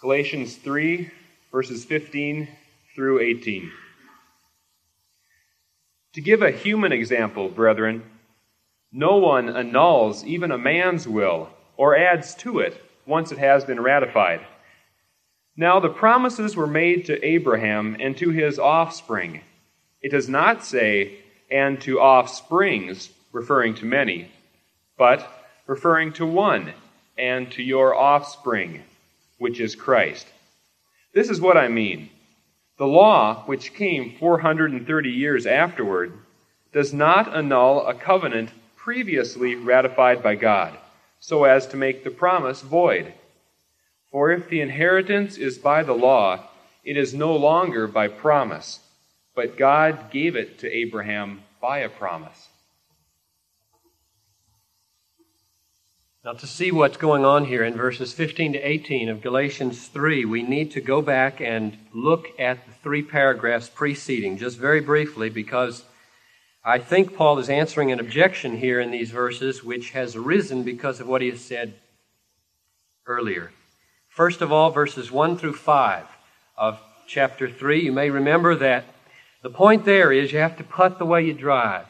Galatians 3, verses 15 through 18. To give a human example, brethren, no one annuls even a man's will or adds to it once it has been ratified. Now the promises were made to Abraham and to his offspring. It does not say, and to offsprings, referring to many, but referring to one, and to your offspring which is Christ. This is what I mean. The law, which came 430 years afterward, does not annul a covenant previously ratified by God, so as to make the promise void. For if the inheritance is by the law, it is no longer by promise, but God gave it to Abraham by a promise. Now, to see what's going on here in verses 15 to 18 of Galatians 3, we need to go back and look at the three paragraphs preceding, just very briefly, because I think Paul is answering an objection here in these verses which has arisen because of what he has said earlier. First of all, verses 1 through 5 of chapter 3, you may remember that the point there is you have to putt the way you drive.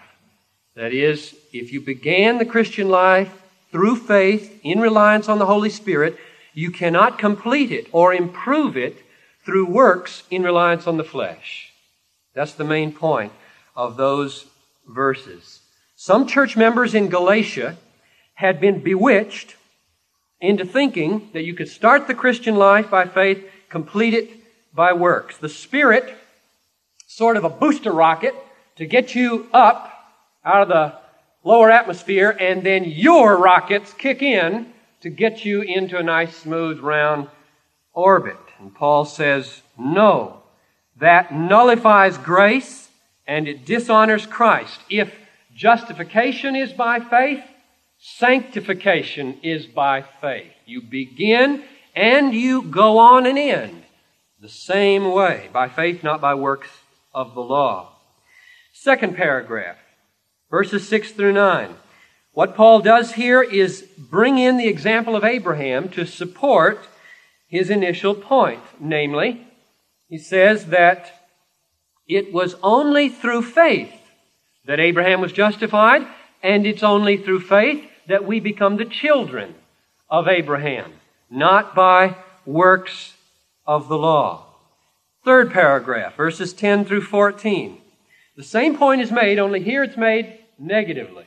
That is, if you began the Christian life through faith in reliance on the Holy Spirit, you cannot complete it or improve it through works in reliance on the flesh. That's the main point of those verses. Some church members in Galatia had been bewitched into thinking that you could start the Christian life by faith, complete it by works. The Spirit, sort of a booster rocket to get you up out of the lower atmosphere, and then your rockets kick in to get you into a nice, smooth, round orbit. And Paul says, no, that nullifies grace and it dishonors Christ. If justification is by faith, sanctification is by faith. You begin and you go on and end the same way, by faith, not by works of the law. Second paragraph verses 6 through 9. What Paul does here is bring in the example of Abraham to support his initial point. Namely, he says that it was only through faith that Abraham was justified, and it's only through faith that we become the children of Abraham, not by works of the law. Third paragraph, verses 10 through 14. The same point is made, only here it's made negatively.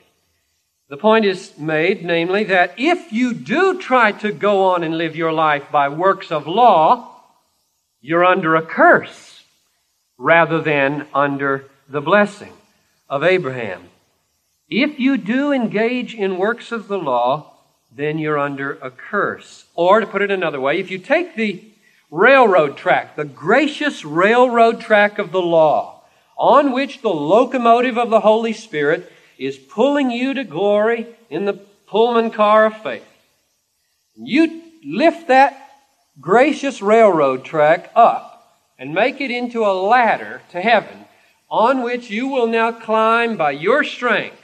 The point is made, namely, that if you do try to go on and live your life by works of law, you're under a curse rather than under the blessing of Abraham. If you do engage in works of the law, then you're under a curse. Or, to put it another way, if you take the railroad track, the gracious railroad track of the law, on which the locomotive of the Holy Spirit is pulling you to glory in the Pullman car of faith. You lift that gracious railroad track up and make it into a ladder to heaven on which you will now climb by your strength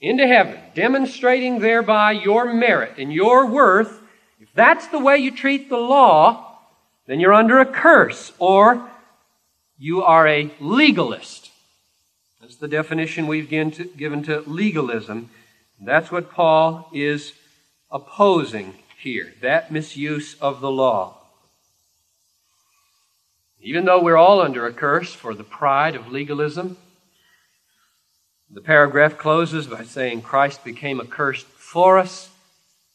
into heaven, demonstrating thereby your merit and your worth. If that's the way you treat the law, then you're under a curse or you are a legalist. That's the definition we've given to legalism. That's what Paul is opposing here, that misuse of the law. Even though we're all under a curse for the pride of legalism, the paragraph closes by saying Christ became a curse for us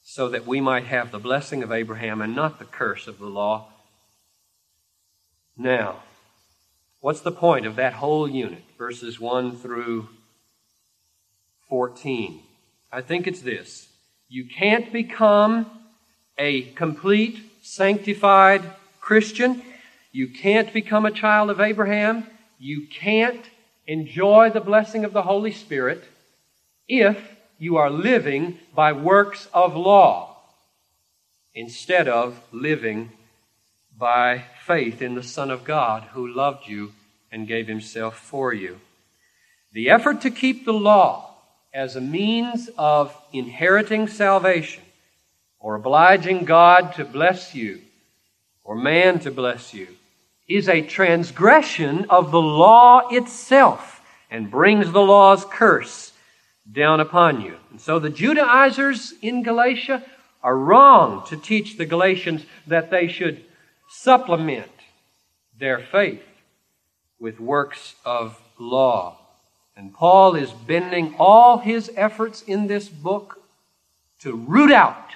so that we might have the blessing of Abraham and not the curse of the law. Now, What's the point of that whole unit, verses 1 through 14? I think it's this. You can't become a complete, sanctified Christian. You can't become a child of Abraham. You can't enjoy the blessing of the Holy Spirit if you are living by works of law instead of living by faith in the Son of God who loved you and gave himself for you. The effort to keep the law as a means of inheriting salvation or obliging God to bless you or man to bless you is a transgression of the law itself and brings the law's curse down upon you. And so the Judaizers in Galatia are wrong to teach the Galatians that they should supplement their faith with works of law. And Paul is bending all his efforts in this book to root out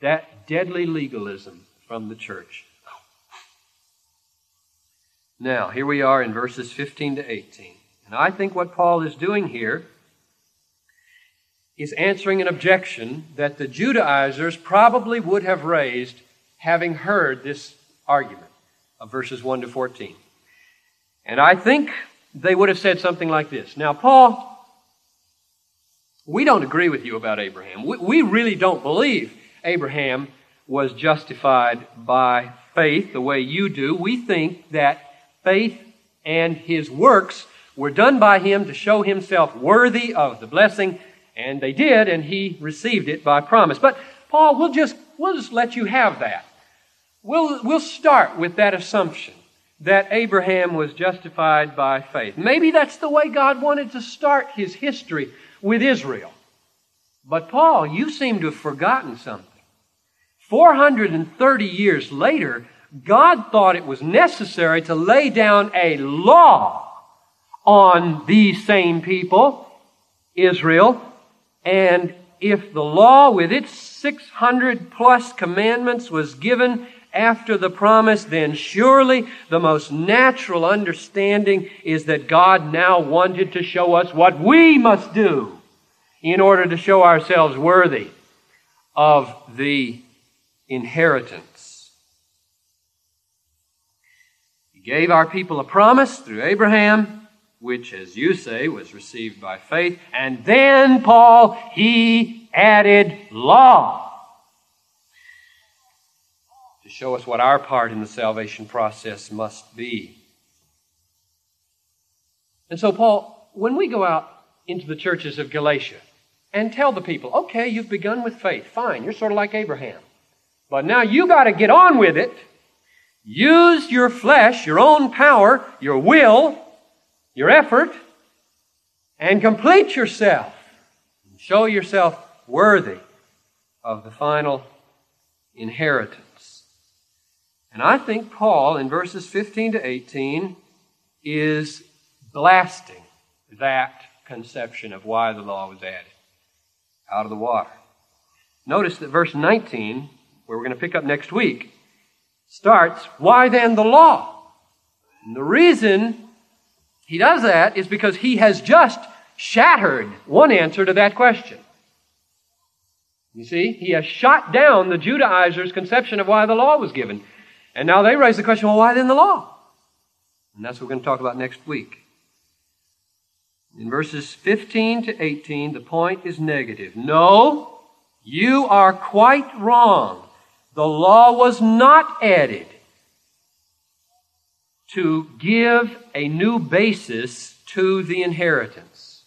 that deadly legalism from the church. Now, here we are in verses 15 to 18. And I think what Paul is doing here is answering an objection that the Judaizers probably would have raised having heard this argument of verses 1 to 14. And I think they would have said something like this Now, Paul, we don't agree with you about Abraham. We, we really don't believe Abraham was justified by faith the way you do. We think that faith and his works were done by him to show himself worthy of the blessing, and they did, and he received it by promise. But Paul, we'll just we'll just let you have that. We'll we'll start with that assumption that Abraham was justified by faith. Maybe that's the way God wanted to start his history with Israel. But Paul, you seem to have forgotten something. 430 years later, God thought it was necessary to lay down a law on these same people, Israel, and if the law with its 600 plus commandments was given after the promise, then surely the most natural understanding is that God now wanted to show us what we must do in order to show ourselves worthy of the inheritance. He gave our people a promise through Abraham, which, as you say, was received by faith. And then, Paul, he added law to show us what our part in the salvation process must be. And so, Paul, when we go out into the churches of Galatia and tell the people, okay, you've begun with faith, fine, you're sort of like Abraham. But now you got to get on with it. Use your flesh, your own power, your will, your effort, and complete yourself. and Show yourself worthy of the final inheritance. And I think Paul, in verses 15 to 18, is blasting that conception of why the law was added out of the water. Notice that verse 19, where we're going to pick up next week, starts, Why then the law? And the reason he does that is because he has just shattered one answer to that question. You see, he has shot down the Judaizers' conception of why the law was given. And now they raise the question well, why then the law? And that's what we're going to talk about next week. In verses 15 to 18, the point is negative. No, you are quite wrong. The law was not added to give a new basis to the inheritance.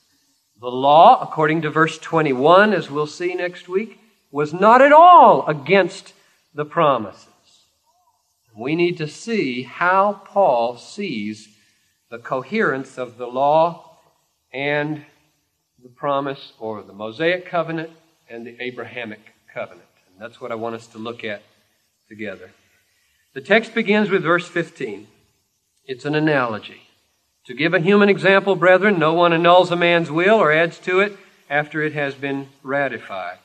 The law, according to verse 21, as we'll see next week, was not at all against the promises. We need to see how Paul sees the coherence of the law and the promise or the Mosaic covenant and the Abrahamic covenant. And that's what I want us to look at together. The text begins with verse 15. It's an analogy. To give a human example, brethren, no one annuls a man's will or adds to it after it has been ratified.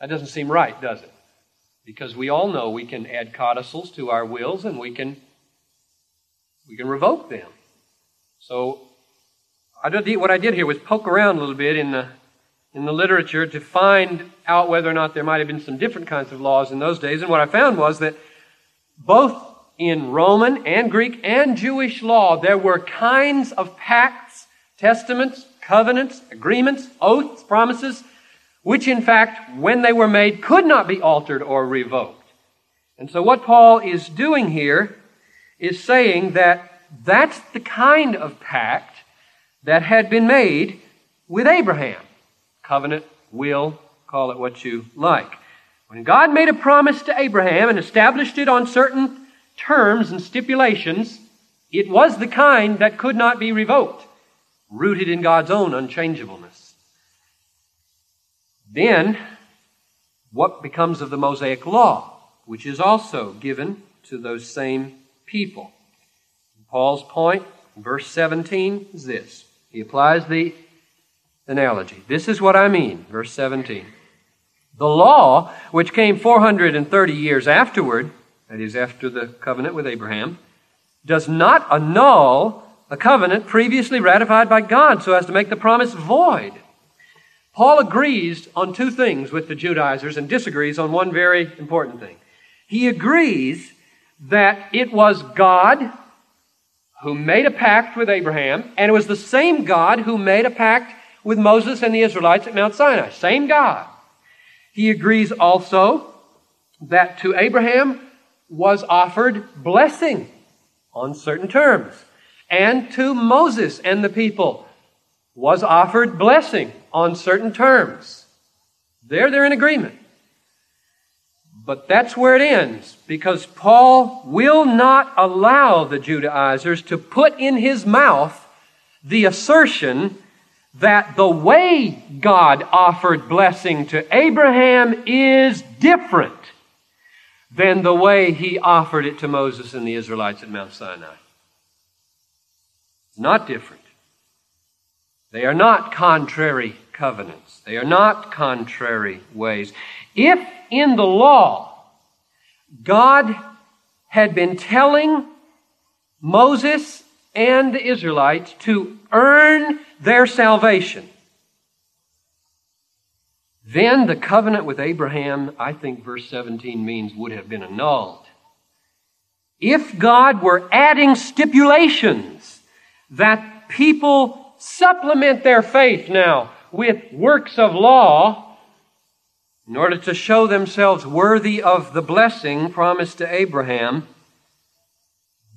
That doesn't seem right, does it? Because we all know we can add codicils to our wills and we can we can revoke them. So I did, what I did here was poke around a little bit in the in the literature to find out whether or not there might have been some different kinds of laws in those days. And what I found was that both in Roman and Greek and Jewish law, there were kinds of pacts, testaments, covenants, agreements, oaths, promises which in fact, when they were made, could not be altered or revoked. And so what Paul is doing here is saying that that's the kind of pact that had been made with Abraham. Covenant, will, call it what you like. When God made a promise to Abraham and established it on certain terms and stipulations, it was the kind that could not be revoked, rooted in God's own unchangeableness. Then, what becomes of the Mosaic Law, which is also given to those same people? Paul's point, verse 17, is this. He applies the analogy. This is what I mean, verse 17. The law, which came 430 years afterward, that is, after the covenant with Abraham, does not annul a covenant previously ratified by God so as to make the promise void. Paul agrees on two things with the Judaizers and disagrees on one very important thing. He agrees that it was God who made a pact with Abraham, and it was the same God who made a pact with Moses and the Israelites at Mount Sinai. Same God. He agrees also that to Abraham was offered blessing on certain terms, and to Moses and the people was offered blessing on certain terms. There they're in agreement. But that's where it ends, because Paul will not allow the Judaizers to put in his mouth the assertion that the way God offered blessing to Abraham is different than the way he offered it to Moses and the Israelites at Mount Sinai. Not different. They are not contrary covenants. They are not contrary ways. If in the law God had been telling Moses and the Israelites to earn their salvation. Then the covenant with Abraham, I think verse 17 means, would have been annulled. If God were adding stipulations that people supplement their faith now with works of law in order to show themselves worthy of the blessing promised to Abraham,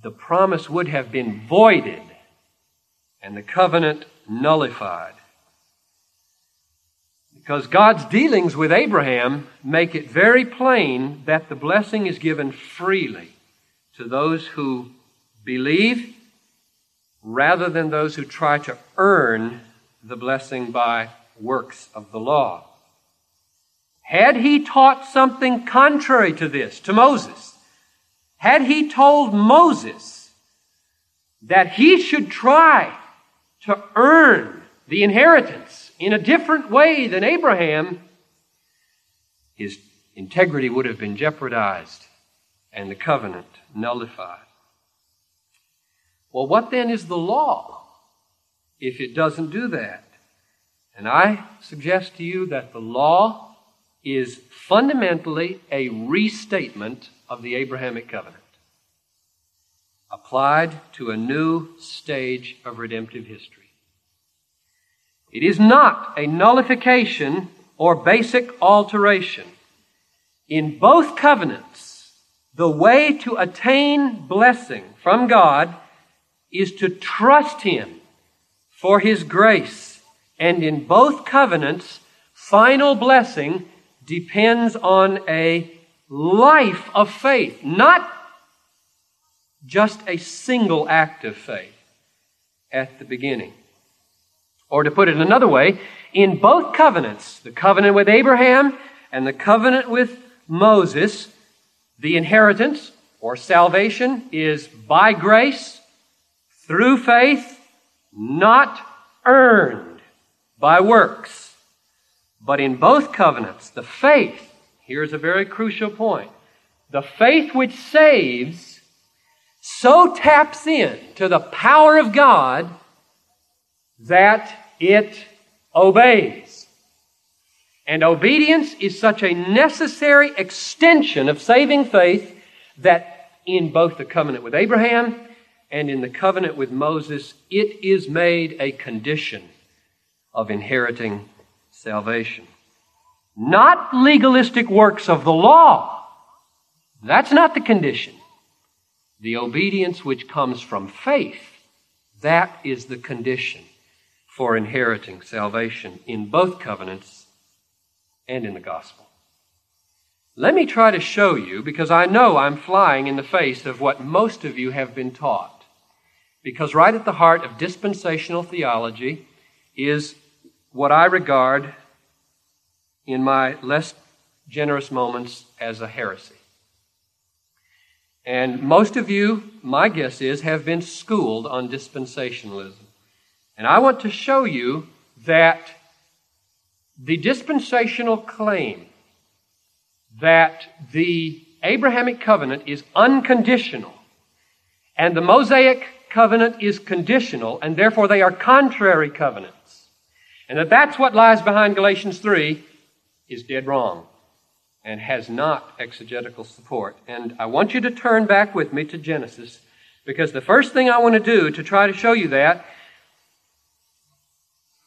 the promise would have been voided and the covenant nullified. Because God's dealings with Abraham make it very plain that the blessing is given freely to those who believe rather than those who try to earn the blessing by works of the law. Had he taught something contrary to this to Moses, had he told Moses that he should try to earn the inheritance in a different way than Abraham, his integrity would have been jeopardized and the covenant nullified. Well, what then is the law if it doesn't do that? And I suggest to you that the law is fundamentally a restatement of the Abrahamic covenant applied to a new stage of redemptive history. It is not a nullification or basic alteration. In both covenants, the way to attain blessing from God is to trust Him for His grace. And in both covenants, final blessing depends on a life of faith, not just a single act of faith at the beginning. Or to put it another way, in both covenants, the covenant with Abraham and the covenant with Moses, the inheritance or salvation is by grace, through faith, not earned by works. But in both covenants, the faith, here's a very crucial point, the faith which saves so taps in to the power of God that it obeys. And obedience is such a necessary extension of saving faith that in both the covenant with Abraham and in the covenant with Moses, it is made a condition of inheriting salvation. Not legalistic works of the law. That's not the condition. The obedience which comes from faith, that is the condition for inheriting salvation in both covenants and in the gospel. Let me try to show you, because I know I'm flying in the face of what most of you have been taught. Because right at the heart of dispensational theology is what I regard in my less generous moments as a heresy. And most of you, my guess is, have been schooled on dispensationalism. And I want to show you that the dispensational claim that the Abrahamic covenant is unconditional and the Mosaic covenant is conditional and therefore they are contrary covenants and that that's what lies behind Galatians 3 is dead wrong and has not exegetical support. And I want you to turn back with me to Genesis because the first thing I want to do to try to show you that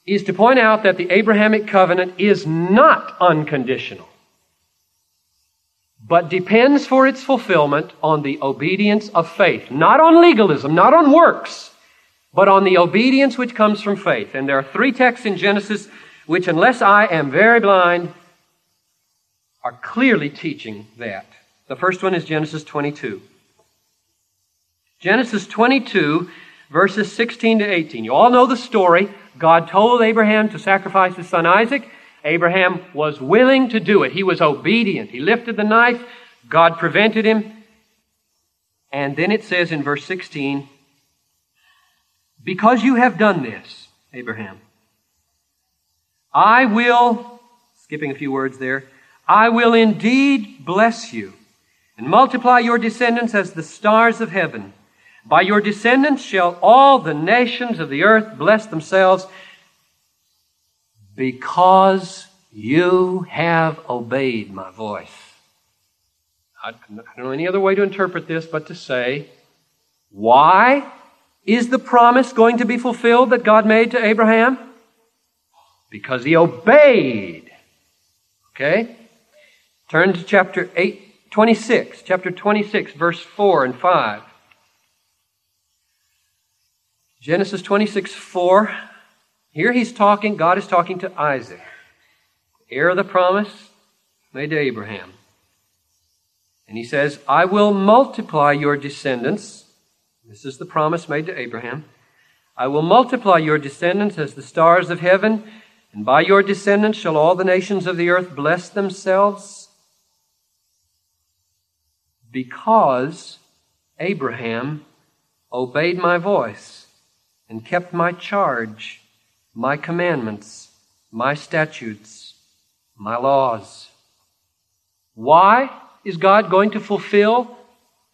is to point out that the Abrahamic covenant is not unconditional, but depends for its fulfillment on the obedience of faith, not on legalism, not on works, but on the obedience which comes from faith. And there are three texts in Genesis which, unless I am very blind, are clearly teaching that. The first one is Genesis 22. Genesis 22, verses 16 to 18. You all know the story. God told Abraham to sacrifice his son Isaac. Abraham was willing to do it. He was obedient. He lifted the knife. God prevented him. And then it says in verse 16, Because you have done this, Abraham, I will, skipping a few words there, I will indeed bless you and multiply your descendants as the stars of heaven. By your descendants shall all the nations of the earth bless themselves because you have obeyed my voice. I don't know any other way to interpret this but to say, why is the promise going to be fulfilled that God made to Abraham? Because he obeyed. Okay? Turn to chapter 8, 26, chapter 26, verse 4 and 5. Genesis 26, 4. Here he's talking, God is talking to Isaac, heir of the promise made to Abraham. And he says, I will multiply your descendants. This is the promise made to Abraham. I will multiply your descendants as the stars of heaven, and by your descendants shall all the nations of the earth bless themselves because Abraham obeyed my voice and kept my charge, my commandments, my statutes, my laws. Why is God going to fulfill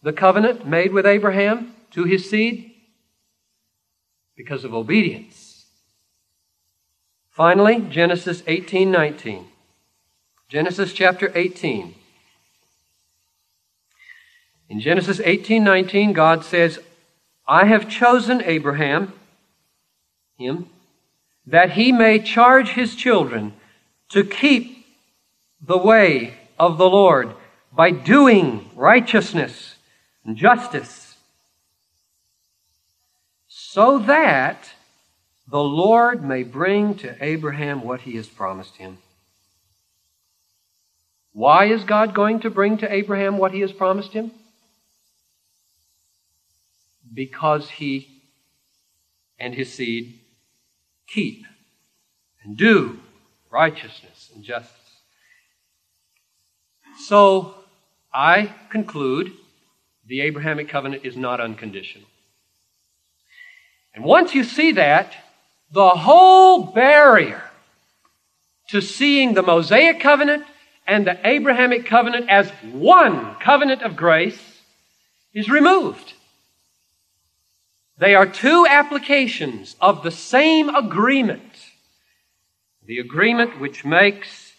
the covenant made with Abraham to his seed? Because of obedience. Finally, Genesis 18:19. Genesis chapter 18. In Genesis 18:19, God says, "I have chosen Abraham, him, that he may charge his children to keep the way of the Lord by doing righteousness and justice, so that the Lord may bring to Abraham what he has promised him." Why is God going to bring to Abraham what he has promised him? because he and his seed keep and do righteousness and justice. So I conclude the Abrahamic covenant is not unconditional. And once you see that, the whole barrier to seeing the Mosaic covenant and the Abrahamic covenant as one covenant of grace is removed. They are two applications of the same agreement. The agreement which makes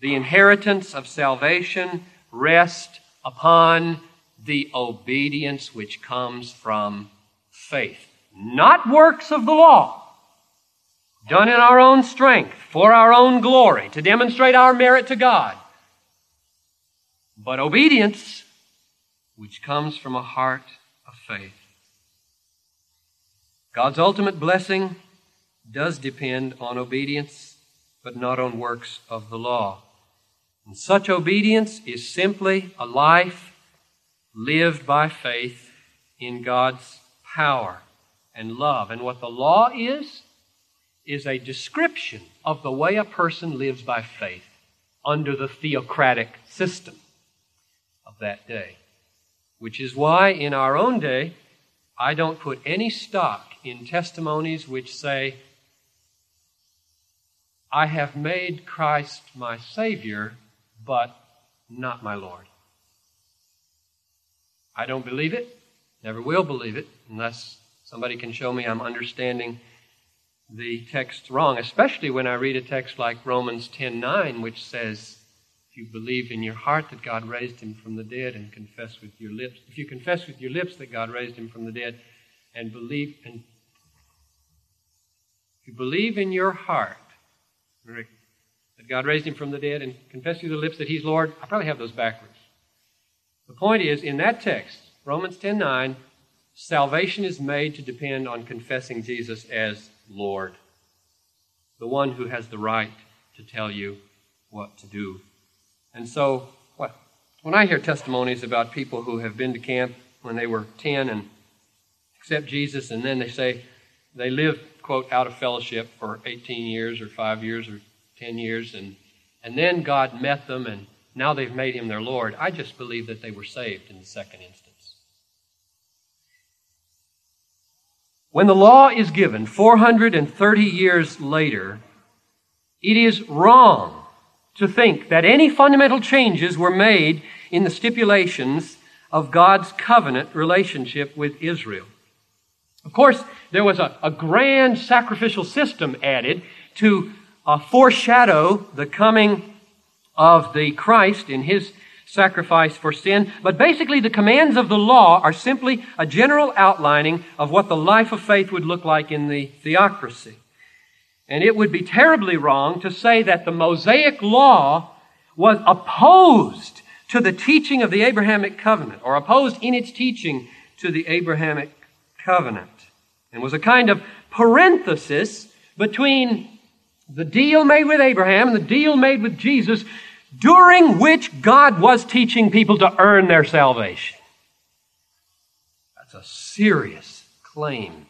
the inheritance of salvation rest upon the obedience which comes from faith, not works of the law, done in our own strength, for our own glory, to demonstrate our merit to God, but obedience which comes from a heart of faith. God's ultimate blessing does depend on obedience, but not on works of the law. And such obedience is simply a life lived by faith in God's power and love. And what the law is, is a description of the way a person lives by faith under the theocratic system of that day. Which is why, in our own day, I don't put any stock in testimonies which say, I have made Christ my Savior, but not my Lord. I don't believe it, never will believe it, unless somebody can show me I'm understanding the text wrong, especially when I read a text like Romans 10:9 which says if you believe in your heart that God raised him from the dead and confess with your lips if you confess with your lips that God raised him from the dead and believe and if you believe in your heart that God raised him from the dead and confess with your lips that he's Lord I probably have those backwards the point is in that text Romans 10:9 salvation is made to depend on confessing Jesus as Lord, the one who has the right to tell you what to do. And so, what, when I hear testimonies about people who have been to camp when they were 10 and accept Jesus, and then they say they live, quote, out of fellowship for 18 years or 5 years or 10 years, and, and then God met them and now they've made him their Lord, I just believe that they were saved in the second instance. When the law is given 430 years later, it is wrong to think that any fundamental changes were made in the stipulations of God's covenant relationship with Israel. Of course, there was a, a grand sacrificial system added to uh, foreshadow the coming of the Christ in his sacrifice for sin. But basically, the commands of the law are simply a general outlining of what the life of faith would look like in the theocracy. And it would be terribly wrong to say that the Mosaic law was opposed to the teaching of the Abrahamic covenant, or opposed in its teaching to the Abrahamic covenant, and was a kind of parenthesis between the deal made with Abraham and the deal made with Jesus during which God was teaching people to earn their salvation. That's a serious claim.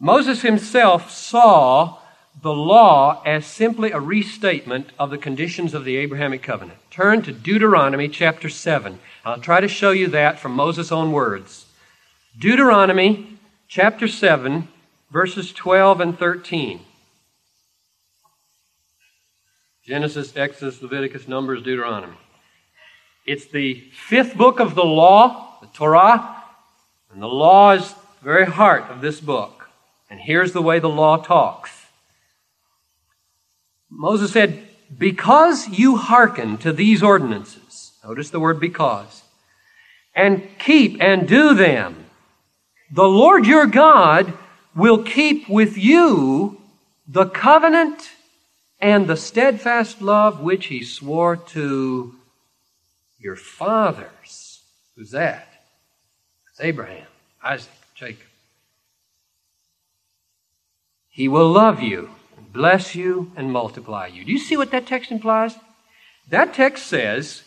Moses himself saw the law as simply a restatement of the conditions of the Abrahamic covenant. Turn to Deuteronomy chapter 7. I'll try to show you that from Moses' own words. Deuteronomy chapter 7, verses 12 and 13. Genesis, Exodus, Leviticus, Numbers, Deuteronomy. It's the fifth book of the law, the Torah, and the law is the very heart of this book. And here's the way the law talks. Moses said, Because you hearken to these ordinances, notice the word because, and keep and do them, the Lord your God will keep with you the covenant and the steadfast love which he swore to your fathers. Who's that? It's Abraham, Isaac, Jacob. He will love you, bless you, and multiply you. Do you see what that text implies? That text says,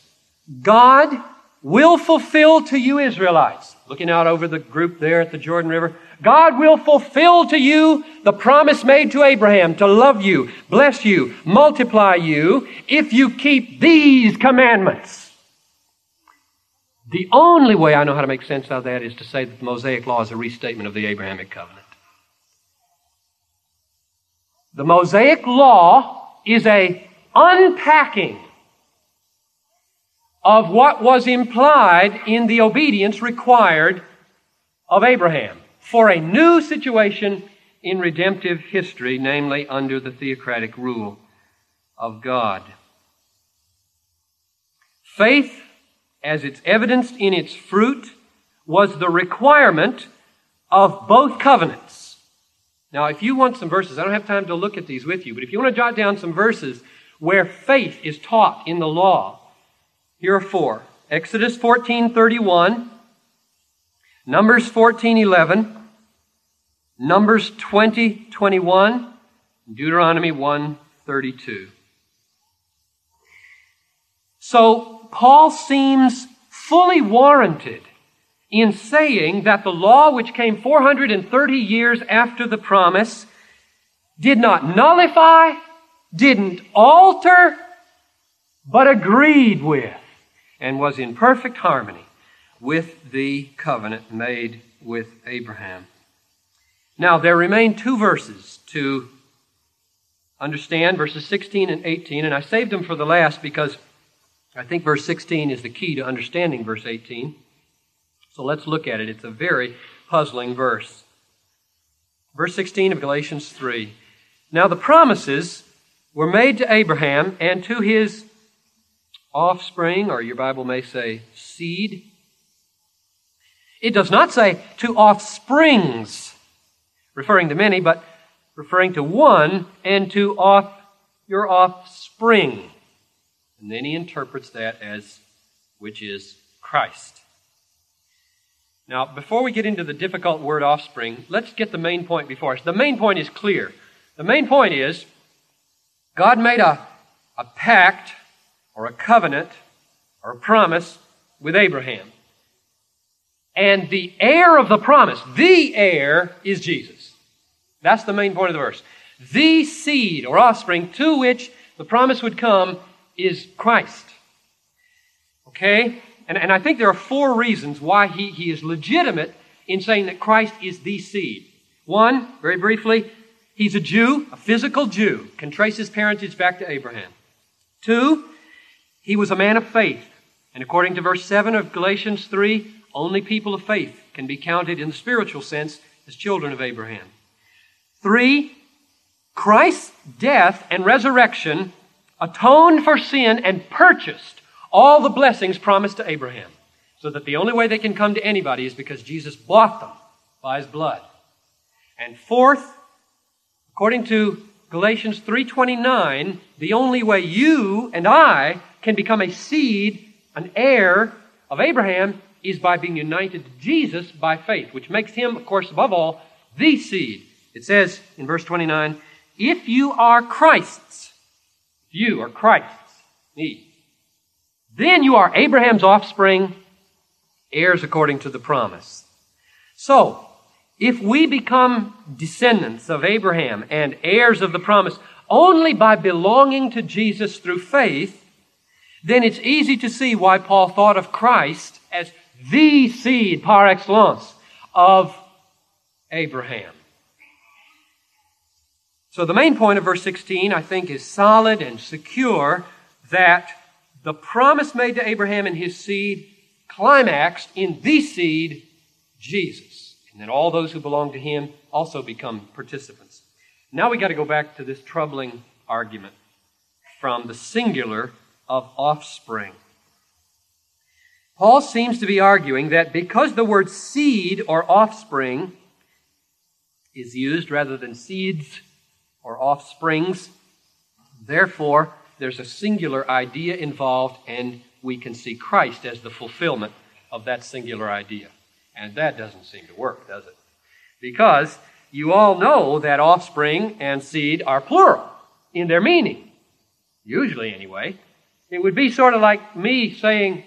God will fulfill to you Israelites. Looking out over the group there at the Jordan River, God will fulfill to you the promise made to Abraham to love you, bless you, multiply you, if you keep these commandments. The only way I know how to make sense out of that is to say that the Mosaic Law is a restatement of the Abrahamic covenant. The Mosaic Law is a unpacking of what was implied in the obedience required of Abraham for a new situation in redemptive history, namely under the theocratic rule of God. Faith, as it's evidenced in its fruit, was the requirement of both covenants. Now, if you want some verses, I don't have time to look at these with you, but if you want to jot down some verses where faith is taught in the law, here are four. Exodus 14:31, Numbers 14:11, Numbers 20, 21, Deuteronomy 1, 32. So Paul seems fully warranted in saying that the law which came 430 years after the promise did not nullify, didn't alter, but agreed with and was in perfect harmony with the covenant made with Abraham. Now, there remain two verses to understand, verses 16 and 18, and I saved them for the last because I think verse 16 is the key to understanding verse 18. So let's look at it. It's a very puzzling verse. Verse 16 of Galatians 3. Now the promises were made to Abraham and to his offspring, or your Bible may say seed. It does not say to offsprings, referring to many, but referring to one, and to off your offspring. And then he interprets that as which is Christ. Now, before we get into the difficult word offspring, let's get the main point before us. The main point is clear. The main point is God made a, a pact or a covenant or a promise with Abraham. And the heir of the promise, the heir, is Jesus. That's the main point of the verse. The seed or offspring to which the promise would come is Christ. Okay? And, and I think there are four reasons why he, he is legitimate in saying that Christ is the seed. One, very briefly, he's a Jew, a physical Jew, can trace his parentage back to Abraham. Two, he was a man of faith. And according to verse 7 of Galatians 3, only people of faith can be counted in the spiritual sense as children of Abraham. Three, Christ's death and resurrection atoned for sin and purchased all the blessings promised to Abraham. So that the only way they can come to anybody is because Jesus bought them by his blood. And fourth, according to Galatians 3:29, the only way you and I can become a seed, an heir of Abraham is by being united to Jesus by faith, which makes him, of course, above all, the seed. It says in verse 29, if you are Christ's, you are Christ's, me, then you are Abraham's offspring, heirs according to the promise. So, if we become descendants of Abraham and heirs of the promise only by belonging to Jesus through faith, then it's easy to see why Paul thought of Christ as the seed par excellence of Abraham. So the main point of verse 16, I think, is solid and secure that the promise made to Abraham and his seed climaxed in the seed, Jesus. And then all those who belong to him also become participants. Now we got to go back to this troubling argument from the singular of offspring. Paul seems to be arguing that because the word seed or offspring is used rather than seeds or offsprings, therefore there's a singular idea involved, and we can see Christ as the fulfillment of that singular idea. And that doesn't seem to work, does it? Because you all know that offspring and seed are plural in their meaning. Usually, anyway. It would be sort of like me saying,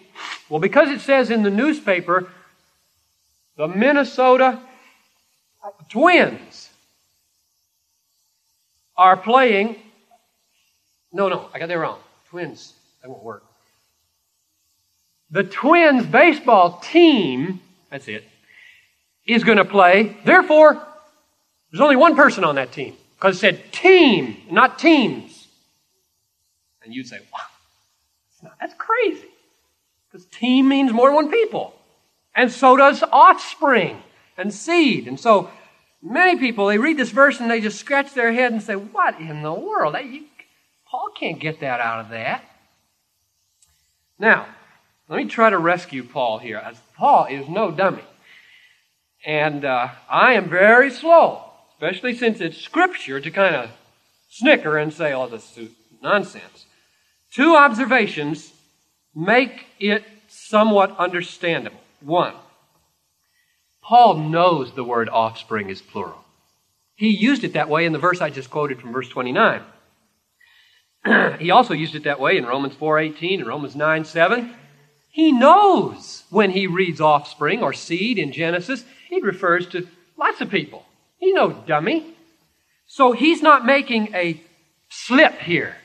well, because it says in the newspaper, the Minnesota Twins are playing no, no, I got that wrong. Twins. That won't work. The Twins baseball team, that's it, is going to play. Therefore, there's only one person on that team because it said team, not teams. And you'd say, wow, that's crazy. Because team means more than one people. And so does offspring and seed. And so many people, they read this verse and they just scratch their head and say, what in the world? You Paul can't get that out of that. Now, let me try to rescue Paul here. As Paul is no dummy. And uh, I am very slow, especially since it's scripture, to kind of snicker and say, oh, this is nonsense. Two observations make it somewhat understandable. One, Paul knows the word offspring is plural. He used it that way in the verse I just quoted from verse 29. he also used it that way in Romans 4:18 and Romans 9:7. He knows when he reads offspring or seed in Genesis, it refers to lots of people. He's no dummy. So he's not making a slip here.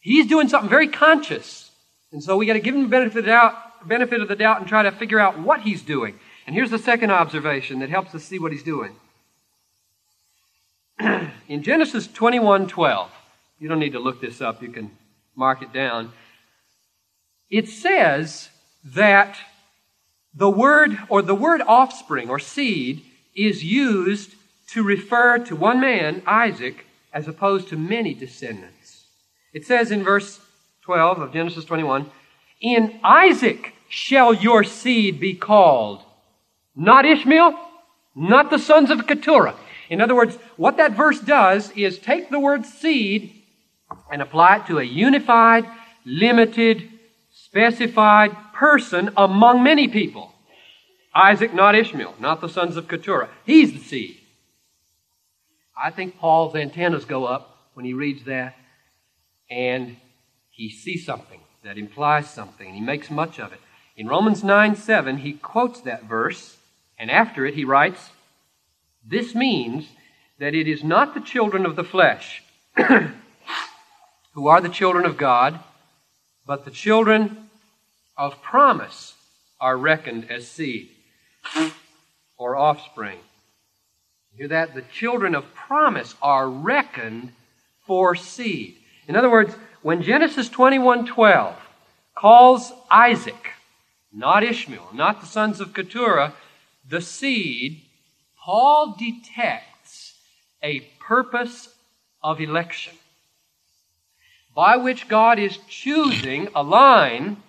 He's doing something very conscious. And so we got to give him the benefit of the doubt, benefit of the doubt and try to figure out what he's doing. And here's the second observation that helps us see what he's doing. in Genesis 21:12, you don't need to look this up, you can mark it down. It says that the word or the word offspring or seed is used to refer to one man, Isaac, as opposed to many descendants. It says in verse 12 of Genesis 21, In Isaac shall your seed be called, not Ishmael, not the sons of Keturah. In other words, what that verse does is take the word seed and apply it to a unified, limited, specified person among many people. Isaac, not Ishmael, not the sons of Keturah. He's the seed. I think Paul's antennas go up when he reads that and he sees something that implies something and he makes much of it. In Romans 9 7, he quotes that verse and after it he writes, This means that it is not the children of the flesh who are the children of God, but the children of promise are reckoned as seed or offspring. Hear that? The children of promise are reckoned for seed. In other words, when Genesis 21:12 calls Isaac, not Ishmael, not the sons of Keturah, the seed, Paul detects a purpose of election by which God is choosing a line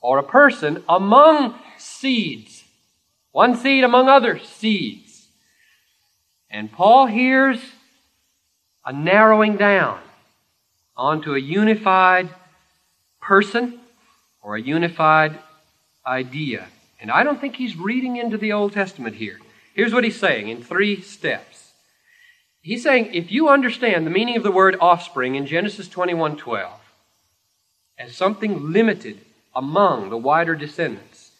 or a person among seeds, one seed among other seeds. And Paul hears a narrowing down onto a unified person or a unified idea. And I don't think he's reading into the Old Testament here. Here's what he's saying in three steps. He's saying if you understand the meaning of the word offspring in Genesis 21:12 as something limited among the wider descendants,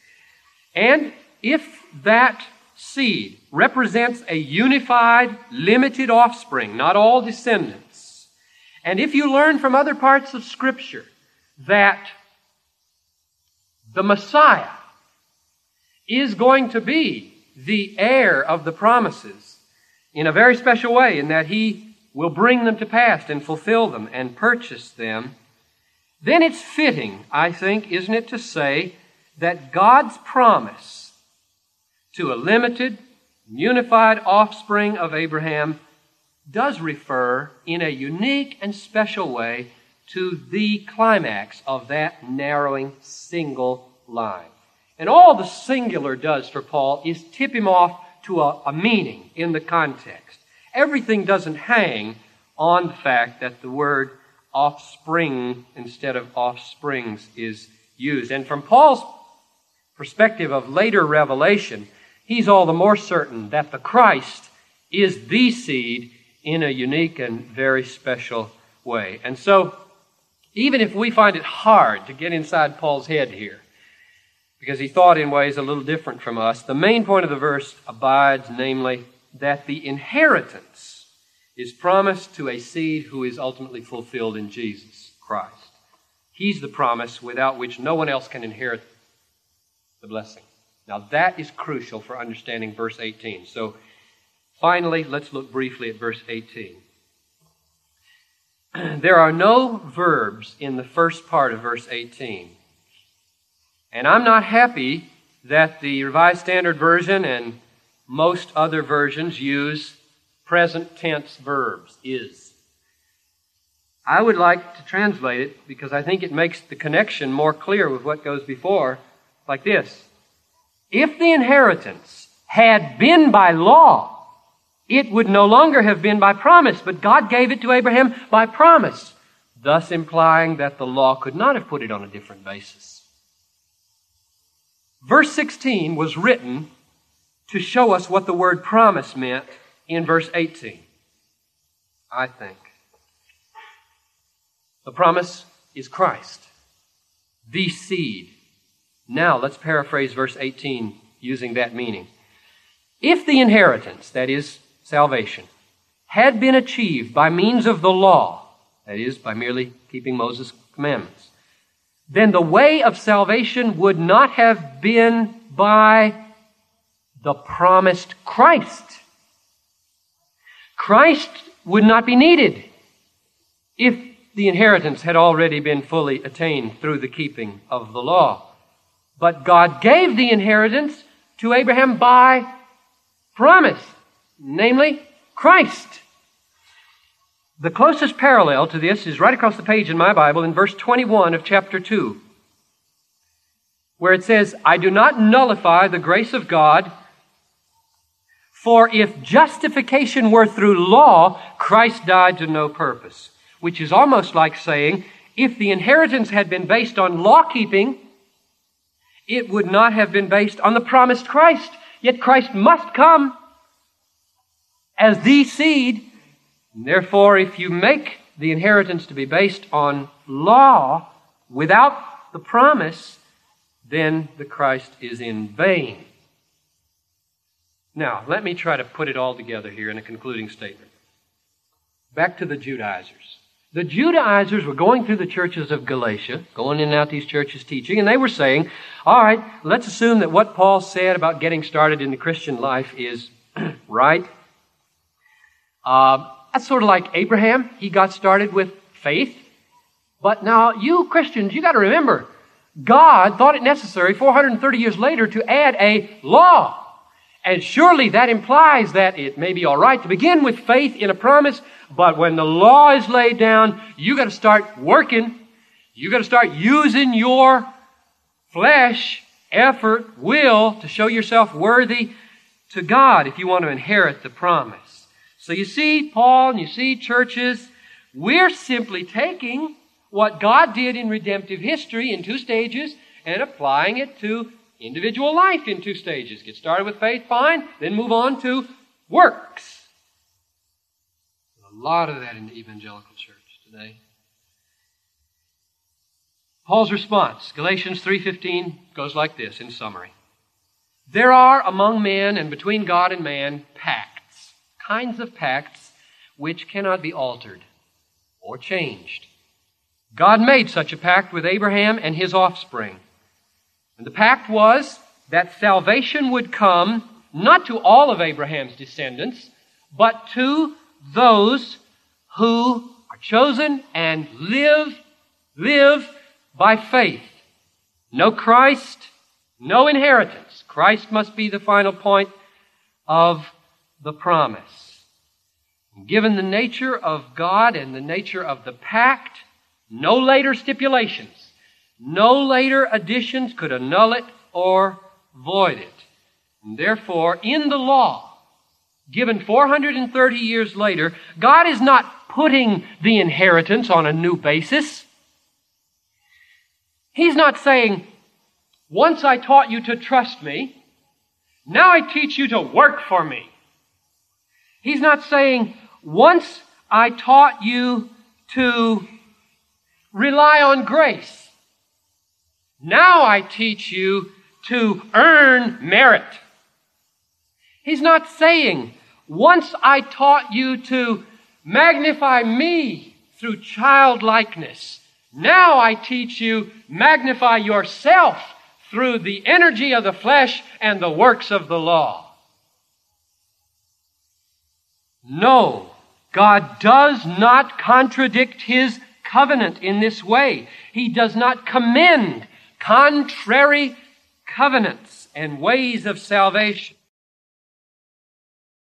and if that seed represents a unified, limited offspring, not all descendants. And if you learn from other parts of Scripture that the Messiah is going to be the heir of the promises in a very special way, in that he will bring them to pass and fulfill them and purchase them, then it's fitting, I think, isn't it, to say that God's promise to a limited, unified offspring of Abraham does refer in a unique and special way to the climax of that narrowing single line. And all the singular does for Paul is tip him off to a, a meaning in the context. Everything doesn't hang on the fact that the word offspring instead of offsprings is used. And from Paul's perspective of later revelation, he's all the more certain that the Christ is the seed in a unique and very special way. And so, even if we find it hard to get inside Paul's head here, because he thought in ways a little different from us, the main point of the verse abides, namely, that the inheritance is promised to a seed who is ultimately fulfilled in Jesus Christ. He's the promise without which no one else can inherit the blessing. Now, that is crucial for understanding verse 18. So, finally, let's look briefly at verse 18. There are no verbs in the first part of verse 18. And I'm not happy that the Revised Standard Version and most other versions use present tense verbs, is. I would like to translate it because I think it makes the connection more clear with what goes before, like this if the inheritance had been by law, it would no longer have been by promise, but God gave it to Abraham by promise, thus implying that the law could not have put it on a different basis. Verse 16 was written to show us what the word promise meant in verse 18, I think. The promise is Christ, the seed. Now, let's paraphrase verse 18 using that meaning. If the inheritance, that is, salvation, had been achieved by means of the law, that is, by merely keeping Moses' commandments, then the way of salvation would not have been by the promised Christ. Christ would not be needed if the inheritance had already been fully attained through the keeping of the law. But God gave the inheritance to Abraham by promise, namely Christ. The closest parallel to this is right across the page in my Bible in verse 21 of chapter 2, where it says, I do not nullify the grace of God, for if justification were through law, Christ died to no purpose. Which is almost like saying, if the inheritance had been based on law keeping, it would not have been based on the promised Christ. Yet Christ must come as the seed Therefore, if you make the inheritance to be based on law without the promise, then the Christ is in vain. Now, let me try to put it all together here in a concluding statement. Back to the Judaizers. The Judaizers were going through the churches of Galatia, going in and out these churches teaching, and they were saying, all right, let's assume that what Paul said about getting started in the Christian life is right. Uh, that's sort of like Abraham. He got started with faith. But now, you Christians, you got to remember, God thought it necessary 430 years later to add a law. And surely that implies that it may be all right to begin with faith in a promise, but when the law is laid down, you got to start working. You got to start using your flesh, effort, will to show yourself worthy to God if you want to inherit the promise. So you see, Paul and you see churches, we're simply taking what God did in redemptive history in two stages and applying it to individual life in two stages. Get started with faith, fine, then move on to works. A lot of that in the evangelical church today. Paul's response, Galatians 3:15 goes like this in summary. There are among men and between God and man pacts kinds of pacts which cannot be altered or changed. God made such a pact with Abraham and his offspring. And the pact was that salvation would come not to all of Abraham's descendants, but to those who are chosen and live, live by faith. No Christ, no inheritance. Christ must be the final point of the promise. Given the nature of God and the nature of the pact, no later stipulations, no later additions could annul it or void it. And therefore, in the law, given 430 years later, God is not putting the inheritance on a new basis. He's not saying, once I taught you to trust me, now I teach you to work for me. He's not saying, once I taught you to rely on grace, now I teach you to earn merit. He's not saying, once I taught you to magnify me through childlikeness, now I teach you magnify yourself through the energy of the flesh and the works of the law. No, God does not contradict His covenant in this way. He does not commend contrary covenants and ways of salvation.